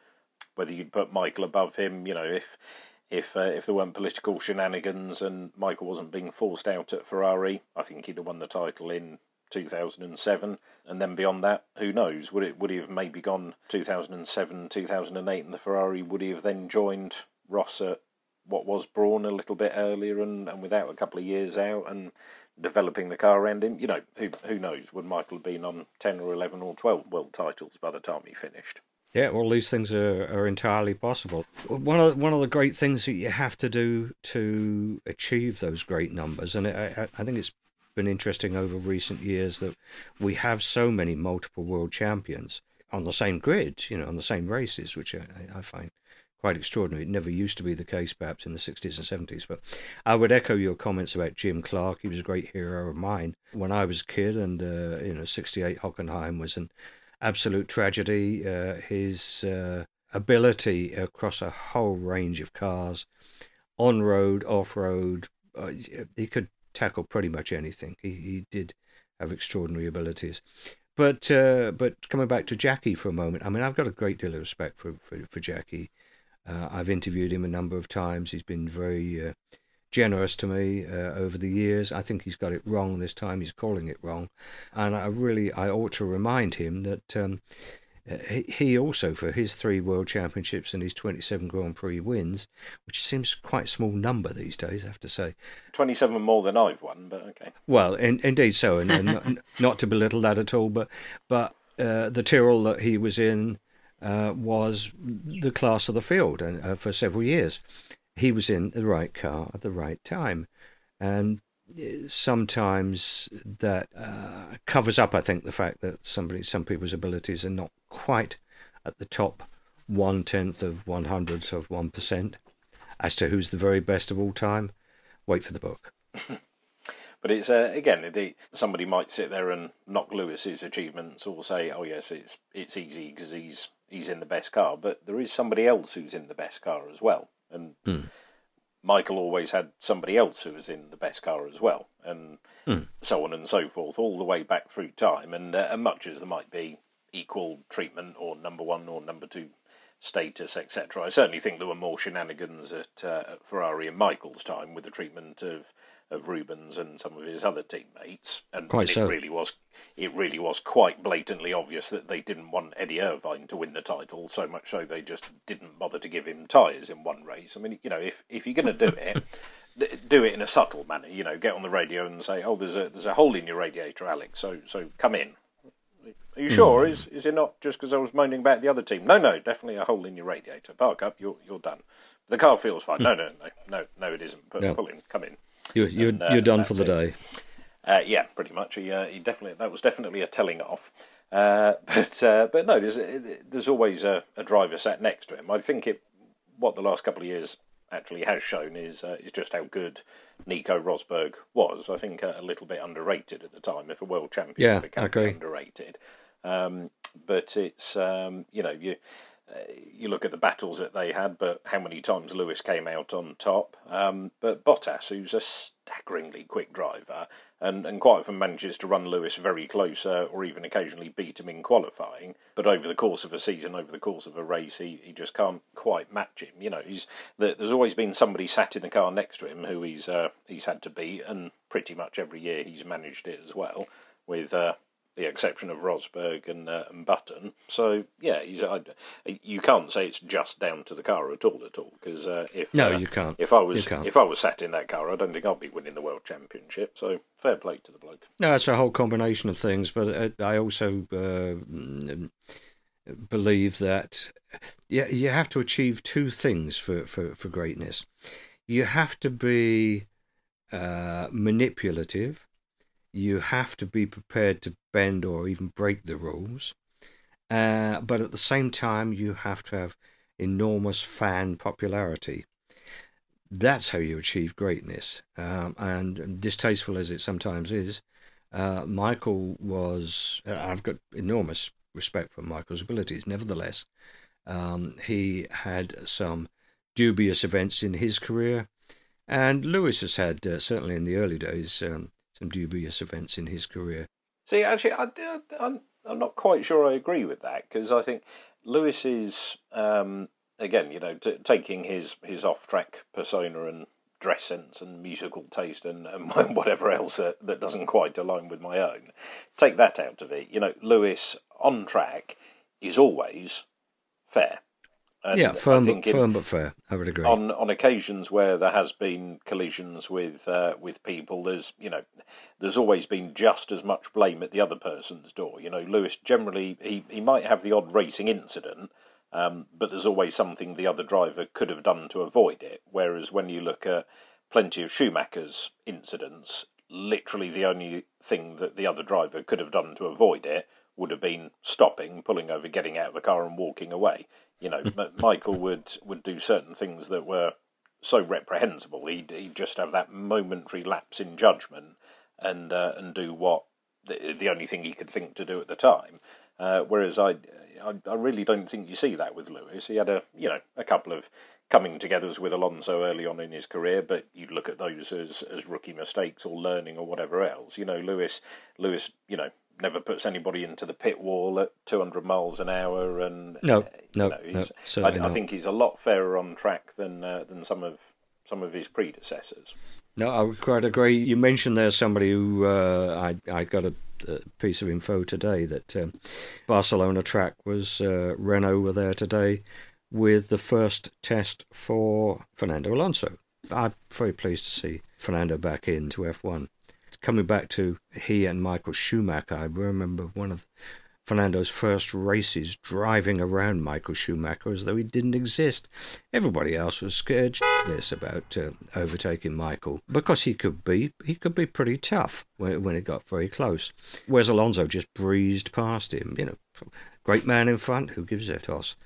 Whether you'd put Michael above him, you know, if if uh, if there weren't political shenanigans and Michael wasn't being forced out at Ferrari, I think he'd have won the title in 2007, and then beyond that, who knows? Would it would he have maybe gone 2007, 2008 in the Ferrari? Would he have then joined Ross at what was Brawn a little bit earlier and, and without a couple of years out and developing the car around him, you know, who who knows? Would Michael have been on ten or eleven or twelve world titles by the time he finished? Yeah, all these things are, are entirely possible. One of one of the great things that you have to do to achieve those great numbers, and I, I think it's been interesting over recent years that we have so many multiple world champions on the same grid, you know, on the same races, which I, I find quite extraordinary. It never used to be the case, perhaps in the 60s and 70s. But I would echo your comments about Jim Clark. He was a great hero of mine when I was a kid, and uh, you know, 68 Hockenheim was an absolute tragedy. Uh, his uh, ability across a whole range of cars, on road, off road, uh, he could tackle pretty much anything. He, he did have extraordinary abilities. But uh, but coming back to Jackie for a moment, I mean, I've got a great deal of respect for for, for Jackie. Uh, I've interviewed him a number of times. He's been very uh, generous to me uh, over the years. I think he's got it wrong this time. He's calling it wrong, and I really I ought to remind him that um, he also for his three world championships and his 27 Grand Prix wins, which seems quite a small number these days, I have to say. 27 more than I've won, but okay. Well, in, indeed so, and, and not, [LAUGHS] not, to belittle that at all, but but uh, the Tyrrell that he was in. Uh, was the class of the field and, uh, for several years he was in the right car at the right time. And uh, sometimes that uh, covers up, I think, the fact that somebody, some people's abilities are not quite at the top one tenth of one hundredth of one percent. As to who's the very best of all time, wait for the book. [LAUGHS] but it's uh, again, the, somebody might sit there and knock Lewis's achievements, or say, "Oh yes, it's it's easy because he's he's in the best car." But there is somebody else who's in the best car as well, and mm. Michael always had somebody else who was in the best car as well, and mm. so on and so forth, all the way back through time. And, uh, much as there might be equal treatment or number one or number two status, etc., I certainly think there were more shenanigans at, uh, at Ferrari in Michael's time with the treatment of of Rubens and some of his other teammates, and, quite it so. really was it really was quite blatantly obvious that they didn't want Eddie Irvine to win the title. So much so they just didn't bother to give him tyres in one race. I mean, you know, if if you're going to do it. [LAUGHS] do it in a subtle manner, you know. Get on the radio and say, "Oh, there's a there's a hole in your radiator, Alex. So so come in." Are you sure? Mm. Is is it not just because I was moaning about the other team? No, no, definitely a hole in your radiator. Park up. You're you're done. The car feels fine. Mm. No, no, no, no, no. It isn't. Put. Pull in. Come in. You're you're, and, uh, you're done for the it. day. Uh, yeah, pretty much. He, uh, he definitely that was definitely a telling off. Uh, [LAUGHS] but uh, but no, there's there's always a, a, driver sat next to him. I think it what the last couple of years actually has shown is uh, is just how good Nico Rosberg was. I think a little bit underrated at the time. If a world champion, yeah, I agree. underrated. Um, but it's um, you know you you look at the battles that they had, but how many times Lewis came out on top. Um, but Bottas, who's a staggeringly quick driver, and, and quite often manages to run Lewis very close uh, or even occasionally beat him in qualifying. But over the course of a season, over the course of a race, he, he just can't quite match him. You know, he's there's always been somebody sat in the car next to him who he's uh, he's had to beat, and pretty much every year he's managed it as well. With uh, the exception of Rosberg and, uh, and Button. So yeah, he's, I, you can't say it's just down to the car at all, at all. Because uh, if no, uh, you can't. If I was if I was sat in that car, I don't think I'd be winning the world championship. So fair play to the bloke. No, it's a whole combination of things, but uh, I also uh, believe that yeah, you have to achieve two things for, for, for greatness. You have to be uh, manipulative you have to be prepared to bend or even break the rules. Uh, but at the same time, you have to have enormous fan popularity. That's how you achieve greatness. Um, and distasteful as it sometimes is, uh, Michael was. Uh, I've got enormous respect for Michael's abilities. Nevertheless, um, he had some dubious events in his career, and Lewis has had uh, certainly in the early days um, some dubious events in his career. See, actually, I, am I'm not quite sure I agree with that because I think Lewis is, um, again, you know, t- taking his, his off track persona and dress sense and musical taste and, and [LAUGHS] whatever else that, that doesn't quite align with my own. Take that out of it. You know, Lewis on track is always fair. And yeah, firm, but, in- firm but fair. I would agree. on on occasions where there has been collisions with uh, with people, there's you know, there's always been just as much blame at the other person's door. You know, Lewis generally he, he might have the odd racing incident, um, but there's always something the other driver could have done to avoid it. Whereas when you look at plenty of Schumacher's incidents, literally the only thing that the other driver could have done to avoid it would have been stopping, pulling over, getting out of the car, and walking away. You know, Michael would would do certain things that were so reprehensible. He'd, he'd just have that momentary lapse in judgment and uh, and do what the, the only thing he could think to do at the time. Uh, whereas I, I I really don't think you see that with Lewis. He had a you know a couple of coming togethers with Alonso early on in his career, but you'd look at those as, as rookie mistakes or learning or whatever else. You know, Lewis Lewis, you know, never puts anybody into the pit wall at 200 miles an hour, and No, no, know, no, certainly I, I think he's a lot fairer on track than uh, than some of some of his predecessors. No, I would quite agree. You mentioned there's somebody who uh, I I got a, a piece of info today that um, Barcelona track was uh, Renault were there today with the first test for Fernando Alonso. I'm very pleased to see Fernando back into F1. Coming back to he and Michael Schumacher, I remember one of Fernando's first races driving around Michael Schumacher as though he didn't exist. Everybody else was scared shitless about uh, overtaking Michael because he could be he could be pretty tough when when it got very close. Whereas Alonso just breezed past him. You know, great man in front. Who gives a toss?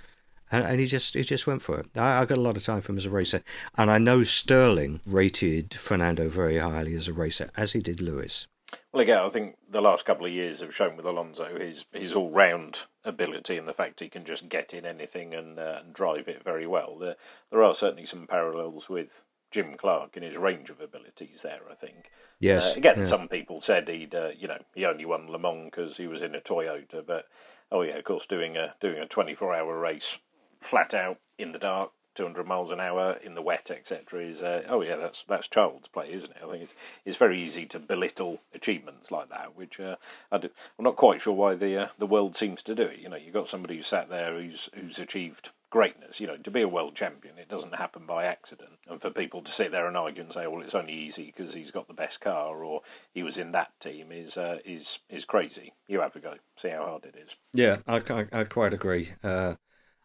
And, and he just he just went for it. I, I got a lot of time for him as a racer, and I know Stirling rated Fernando very highly as a racer, as he did Lewis. Well, again, I think the last couple of years have shown with Alonso his his all round ability and the fact he can just get in anything and, uh, and drive it very well. There there are certainly some parallels with Jim Clark in his range of abilities there. I think. Yes, Uh, again, yeah. some people said he'd uh, you know he only won Le Mans because he was in a Toyota, but oh yeah, of course, doing a doing a twenty four hour race flat out in the dark. 200 miles an hour in the wet, etc. Is uh, oh yeah, that's that's child's play, isn't it? I think it's it's very easy to belittle achievements like that, which uh, I I'm not quite sure why the uh, the world seems to do it. You know, you've got somebody who sat there who's who's achieved greatness. You know, to be a world champion, it doesn't happen by accident. And for people to sit there and argue and say, "Well, it's only easy because he's got the best car or he was in that team," is uh, is is crazy. You have a go, see how hard it is. Yeah, I, I, I quite agree. Uh,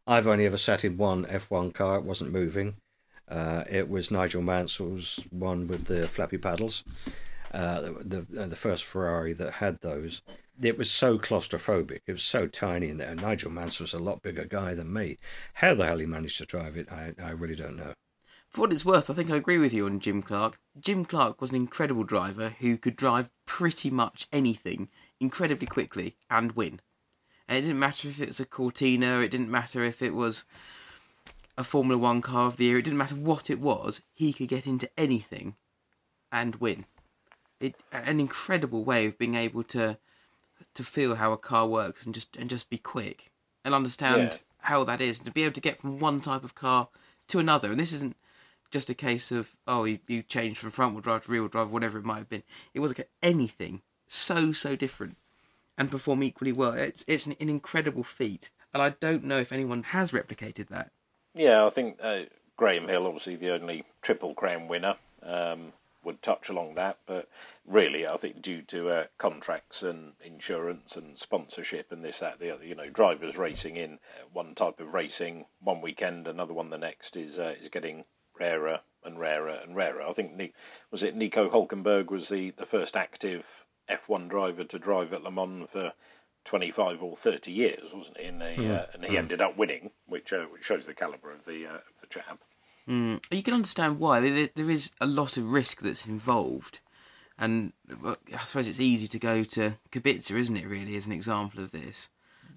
I've only ever sat in one F1 car. It wasn't moving. Uh, it was Nigel Mansell's one with the flappy paddles, uh, the the, the first Ferrari that had those. It was so claustrophobic. It was so tiny in there. Nigel Mansell's a lot bigger guy than me. How the hell he managed to drive it, I, I really don't know. For what it's worth, I think I agree with you on Jim Clark. Jim Clark was an incredible driver who could drive pretty much anything incredibly quickly and win. And it didn't matter if it was a Cortina, it didn't matter if it was a Formula One car of the year, it didn't matter what it was, he could get into anything and win. It an incredible way of being able to to feel how a car works and just and just be quick and understand Yeah. how that is and to be able to get from one type of car to another. And this isn't just a case of oh you, you changed from front wheel drive to rear wheel drive, whatever it might have been. It was like anything so so different and perform equally well. It's it's an, an incredible feat, and I don't know if anyone has replicated that. Yeah, I think uh, Graham Hill, obviously the only Triple Crown winner, um, would touch along that. But really, I think due to uh, contracts and insurance and sponsorship and this, that, the other, you know, drivers racing in uh, one type of racing one weekend, another one the next is uh, is getting rarer and rarer and rarer. I think was it Nico Hulkenberg was the, the first active F1 driver to drive at Le Mans for 25 or 30 years, wasn't he? And, he, uh, and he ended up winning, which uh, which shows the calibre of the uh, of the chap. Mm, you can understand why. There, there is a lot of risk that's involved, and I suppose it's easy to go to Kubica, isn't it? Really, as an example of this,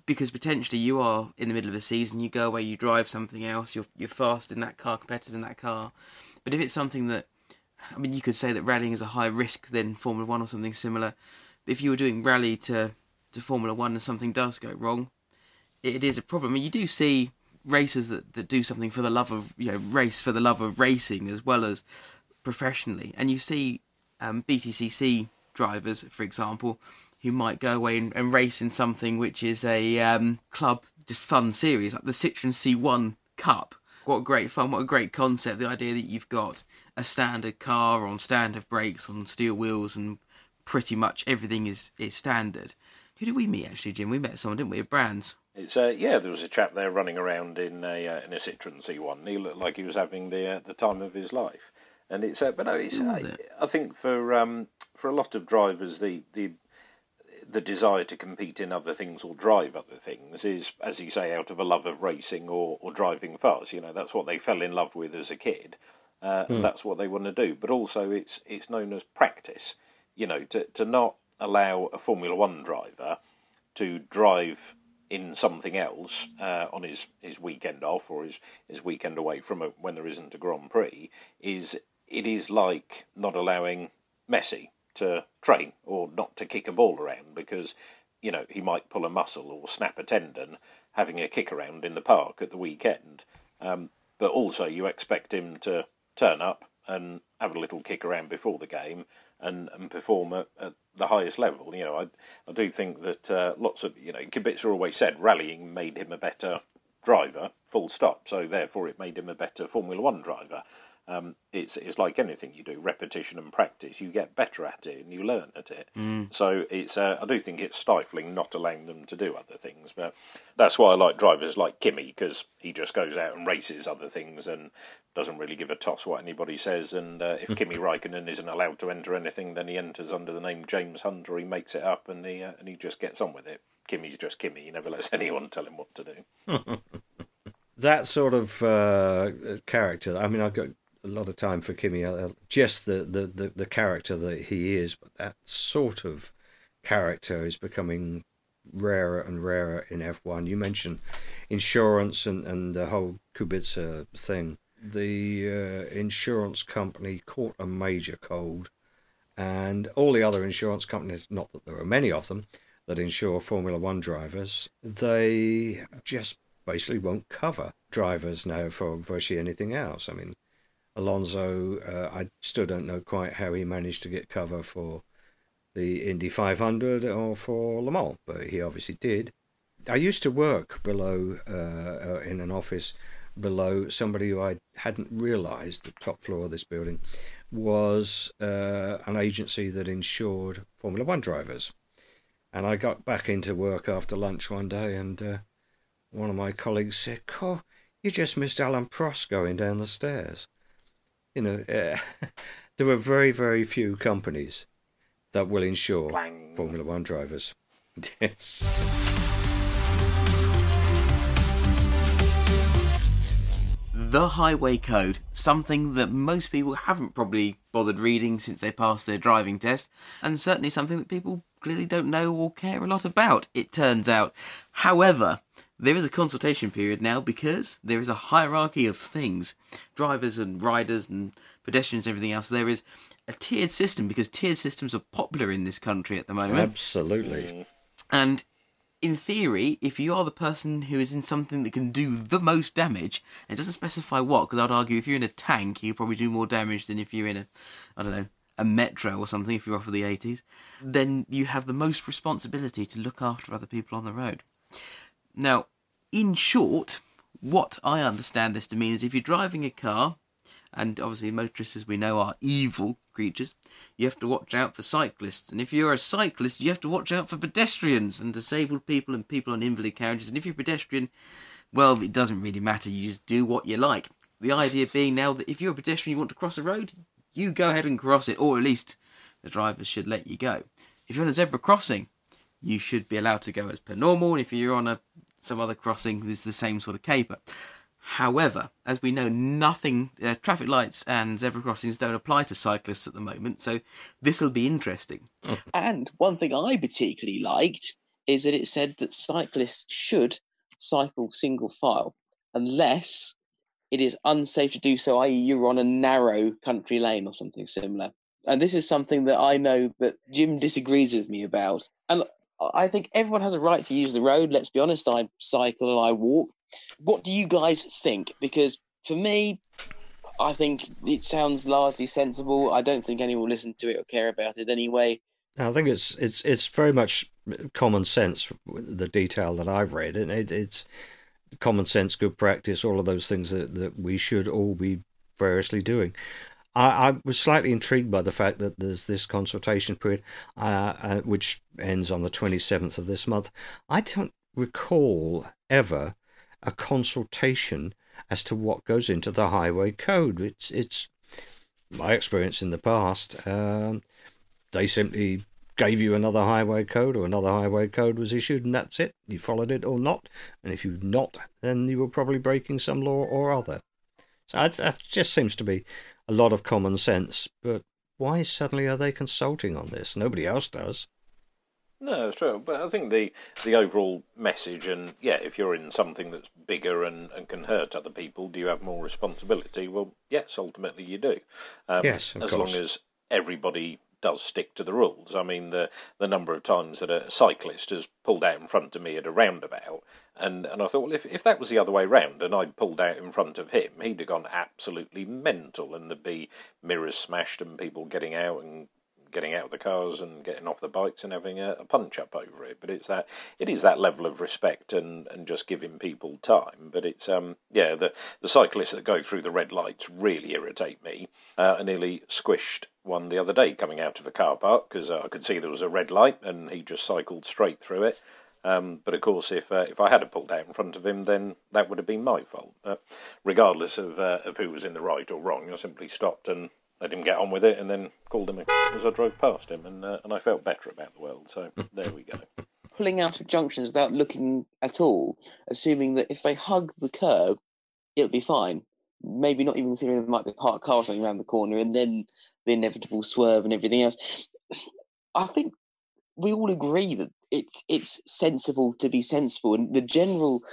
because potentially you are in the middle of a season, you go away, you drive something else, you're you're fast in that car, competitive in that car. But if it's something that, I mean, you could say that rallying is a higher risk than Formula One or something similar. But if you were doing rally to to Formula One and something does go wrong, it is a problem. I mean, you do see racers that, that do something for the love of you know race for the love of racing as well as professionally, and you see um, BTCC drivers, for example, who might go away and, and race in something which is a um, club just fun series like the Citroen C1 Cup. What great fun! What a great concept! The idea that you've got a standard car on standard brakes, on steel wheels, and pretty much everything is is standard. Who did we meet actually, Jim? We met someone, didn't we? At Brands. It's uh, yeah, there was a chap there running around in a uh, in a Citroen C1. He looked like he was having the uh, the time of his life, and it's uh, but no, it's uh, it? I think for um, for a lot of drivers the the the desire to compete in other things or drive other things is, as you say, out of a love of racing or, or driving fast. You know, that's what they fell in love with as a kid, uh, and that's what they want to do. But also, it's it's known as practice. You know, to to not allow a Formula One driver to drive in something else uh, on his, his weekend off or his, his weekend away from a, when there isn't a Grand Prix is it is like not allowing Messi to train or not to kick a ball around because you know he might pull a muscle or snap a tendon having a kick around in the park at the weekend. Um, but also you expect him to turn up and have a little kick around before the game and, and perform at, at the highest level. You know, I I do think that uh, lots of you know Kubica always said rallying made him a better driver, full stop. So therefore, it made him a better Formula One driver. Um, it's it's like anything you do, repetition and practice. You get better at it and you learn at it. So it's uh, I do think it's stifling not allowing them to do other things, but that's why I like drivers like Kimi because he just goes out and races other things and doesn't really give a toss what anybody says. And uh, if [LAUGHS] Kimi Raikkonen isn't allowed to enter anything, then he enters under the name James Hunt or he makes it up and he uh, and he just gets on with it. Kimi's just Kimi. He never lets [LAUGHS] anyone tell him what to do. [LAUGHS] that sort of uh, character. I mean, I've got a lot of time for Kimi. Just the, the, the, the character that he is, but that sort of character is becoming rarer and rarer in F1. You mentioned insurance and, and the whole Kubica thing. The uh, insurance company caught a major cold, and all the other insurance companies, not that there are many of them, that insure Formula One drivers, they just basically won't cover drivers now for virtually anything else. I mean, Alonso, uh, I still don't know quite how he managed to get cover for the Indy 500 or for Le Mans, but he obviously did. I used to work below uh, uh, in an office below somebody who I hadn't realised the top floor of this building was uh, an agency that insured Formula One drivers. And I got back into work after lunch one day, and uh, one of my colleagues said, "Cool, you just missed Alain Prost going down the stairs." You know, uh, [LAUGHS] there are very, very few companies that will insure Blang. Formula One drivers. [LAUGHS] Yes. The Highway Code, something that most people haven't probably bothered reading since they passed their driving test, and certainly something that people clearly don't know or care a lot about, it turns out. However, there is a consultation period now because there is a hierarchy of things drivers and riders and pedestrians and everything else. There is a tiered system because tiered systems are popular in this country at the moment. Absolutely. And in theory, if you are the person who is in something that can do the most damage, it doesn't specify what, because I'd argue if you're in a tank, you probably do more damage than if you're in a, I don't know, a metro or something, if you're off of the 80s, then you have the most responsibility to look after other people on the road. Now, in short, what I understand this to mean is if you're driving a car, and obviously motorists, as we know, are evil creatures, you have to watch out for cyclists. And if you're a cyclist, you have to watch out for pedestrians and disabled people and people on invalid carriages. And if you're a pedestrian, well, it doesn't really matter. You just do what you like. The idea being now that if you're a pedestrian, you want to cross a road, you go ahead and cross it, or at least the drivers should let you go. If you're on a zebra crossing, you should be allowed to go as per normal. And if you're on a some other crossing, is the same sort of caper. However, as we know, nothing, uh, traffic lights and zebra crossings don't apply to cyclists at the moment, so this will be interesting. And one thing I particularly liked is that it said that cyclists should cycle single file unless it is unsafe to do so, i.e., you're on a narrow country lane or something similar. And this is something that I know that Jim disagrees with me about. And I think everyone has a right to use the road. Let's be honest, I cycle and I walk. What do you guys think? Because for me, I think it sounds largely sensible. I don't think anyone will listen to it or care about it anyway. I think it's it's it's very much common sense. The detail that I've read, and it, it's common sense, good practice, all of those things that, that we should all be variously doing. I, I was slightly intrigued by the fact that there's this consultation period, uh, uh, which ends on the 27th of this month. I don't recall ever a consultation as to what goes into the highway code. It's it's my experience in the past. Um, they simply gave you another highway code, or another highway code was issued, and that's it. You followed it or not, and if you've not, then you were probably breaking some law or other. So that, that just seems to be a lot of common sense. But why suddenly are they consulting on this? Nobody else does. No, it's true. But I think the the overall message, and yeah, if you're in something that's bigger and, and can hurt other people, do you have more responsibility? Well, yes, ultimately you do. Um, yes, as course. long as everybody does stick to the rules. I mean, the the number of times that a cyclist has pulled out in front of me at a roundabout, and, and I thought, well, if, if that was the other way round and I'd pulled out in front of him, he'd have gone absolutely mental, and there'd be mirrors smashed and people getting out and getting out of the cars and getting off the bikes and having a, a punch up over it. But it's that it is that level of respect and, and just giving people time. But it's um yeah the the cyclists that go through the red lights really irritate me. Uh, I nearly squished one the other day coming out of a car park because uh, I could see there was a red light and he just cycled straight through it. Um, but of course, if uh, if I had pulled out in front of him, then that would have been my fault. Uh, regardless of uh, of who was in the right or wrong, I simply stopped and let him get on with it, and then called him as I drove past him, and uh, and I felt better about the world. So [LAUGHS] there we go. Pulling out of junctions without looking at all, assuming that if they hug the curb, it'll be fine. Maybe not even considering there might be a parked car or something around the corner, and then the inevitable swerve and everything else. I think we all agree that it's it's sensible to be sensible, and the general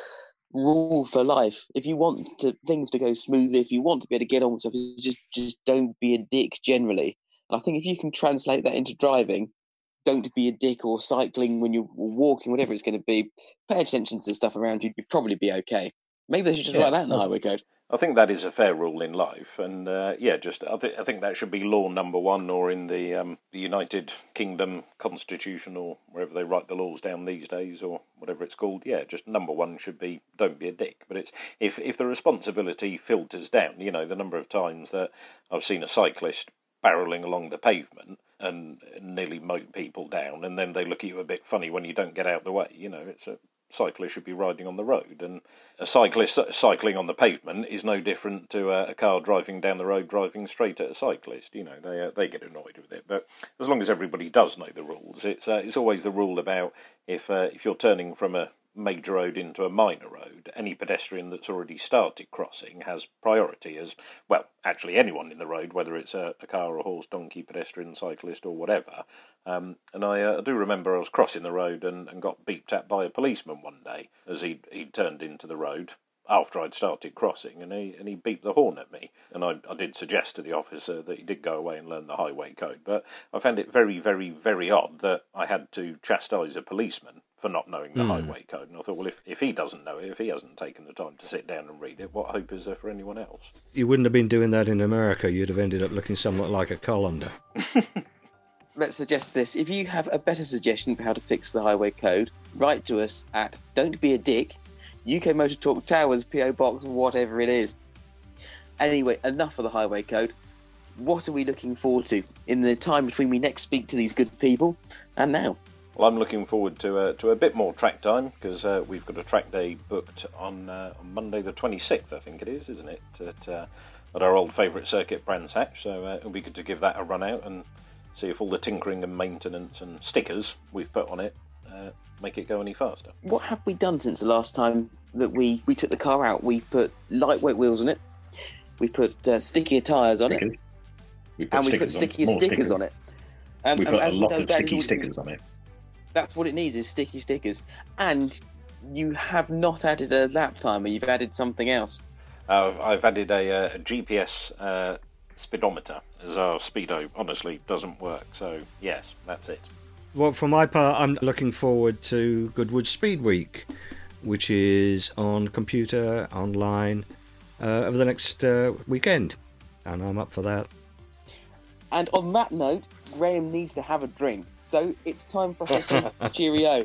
rule for life. If you want to, things to go smoothly, if you want to be able to get on with stuff, just just don't be a dick generally. And I think if you can translate that into driving, don't be a dick or cycling when you're walking, whatever it's going to be. Pay attention to the stuff around you. You'd probably be okay. Maybe they should just Yeah. write that in the highway code. I think that is a fair rule in life, and uh, yeah, just I, th- I think that should be law number one, or in the um, the United Kingdom Constitution, or wherever they write the laws down these days, or whatever it's called. Yeah, just number one should be don't be a dick. But it's if if the responsibility filters down, you know, the number of times that I've seen a cyclist barreling along the pavement and nearly mow people down, and then they look at you a bit funny when you don't get out the way. You know, it's a cyclist should be riding on the road, and a cyclist cycling on the pavement is no different to a, a car driving down the road driving straight at a cyclist. You know, they uh, they get annoyed with it, but as long as everybody does know the rules, it's uh, it's always the rule about if uh, if you're turning from a major road into a minor road, any pedestrian that's already started crossing has priority as well. Actually, anyone in the road, whether it's a, a car, a horse, donkey, pedestrian, cyclist, or whatever. Um, and I, uh, I do remember I was crossing the road and, and got beeped at by a policeman one day as he he turned into the road after I'd started crossing, and he and he beeped the horn at me. And I, I did suggest to the officer that he did go away and learn the highway code, but I found it very, very, very odd that I had to chastise a policeman for not knowing the hmm. highway code. And I thought, well, if, if he doesn't know it, if he hasn't taken the time to sit down and read it, what hope is there for anyone else? You wouldn't have been doing that in America. You'd have ended up looking somewhat like a colander. [LAUGHS] Let's suggest this. If you have a better suggestion for how to fix the highway code, write to us at Don't Be a Dick, UK Motor Talk Towers, PO Box, whatever it is. Anyway, enough of the highway code. What are we looking forward to in the time between we next speak to these good people and now? Well, I'm looking forward to uh, to a bit more track time because uh, we've got a track day booked on uh, on Monday the 26th, I think it is, isn't it? At, uh, at our old favourite circuit, Brands Hatch. So uh, it'll be good to give that a run out and see if all the tinkering and maintenance and stickers we've put on it uh, make it go any faster. What have we done since the last time that we, we took the car out? We've put lightweight wheels on it, we put uh, stickier tyres on it, Stickers. We put and we put stickers on- stickier more stickers on it. And, We and put a lot of sticky stickers on it. That's what it needs is sticky stickers. And you have not added a lap timer. You've added something else. Uh, I've added a, uh, a GPS uh, speedometer as our speedo honestly doesn't work. So yes, that's it. Well, for my part, I'm looking forward to Goodwood Speed Week, which is on computer, online, uh, over the next uh, weekend. And I'm up for that. And on that note, Graham needs to have a drink. So it's time for us to say [LAUGHS] cheerio.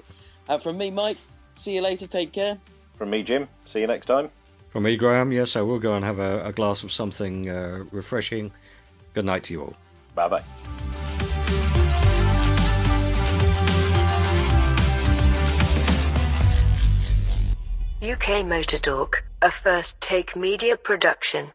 Uh, from me, Mike, see you later. Take care. From me, Jim. See you next time. From me, Graham, yes, I will go and have a, a glass of something uh, refreshing. Good night to you all. Bye bye. UK Motor Talk, a first take media production.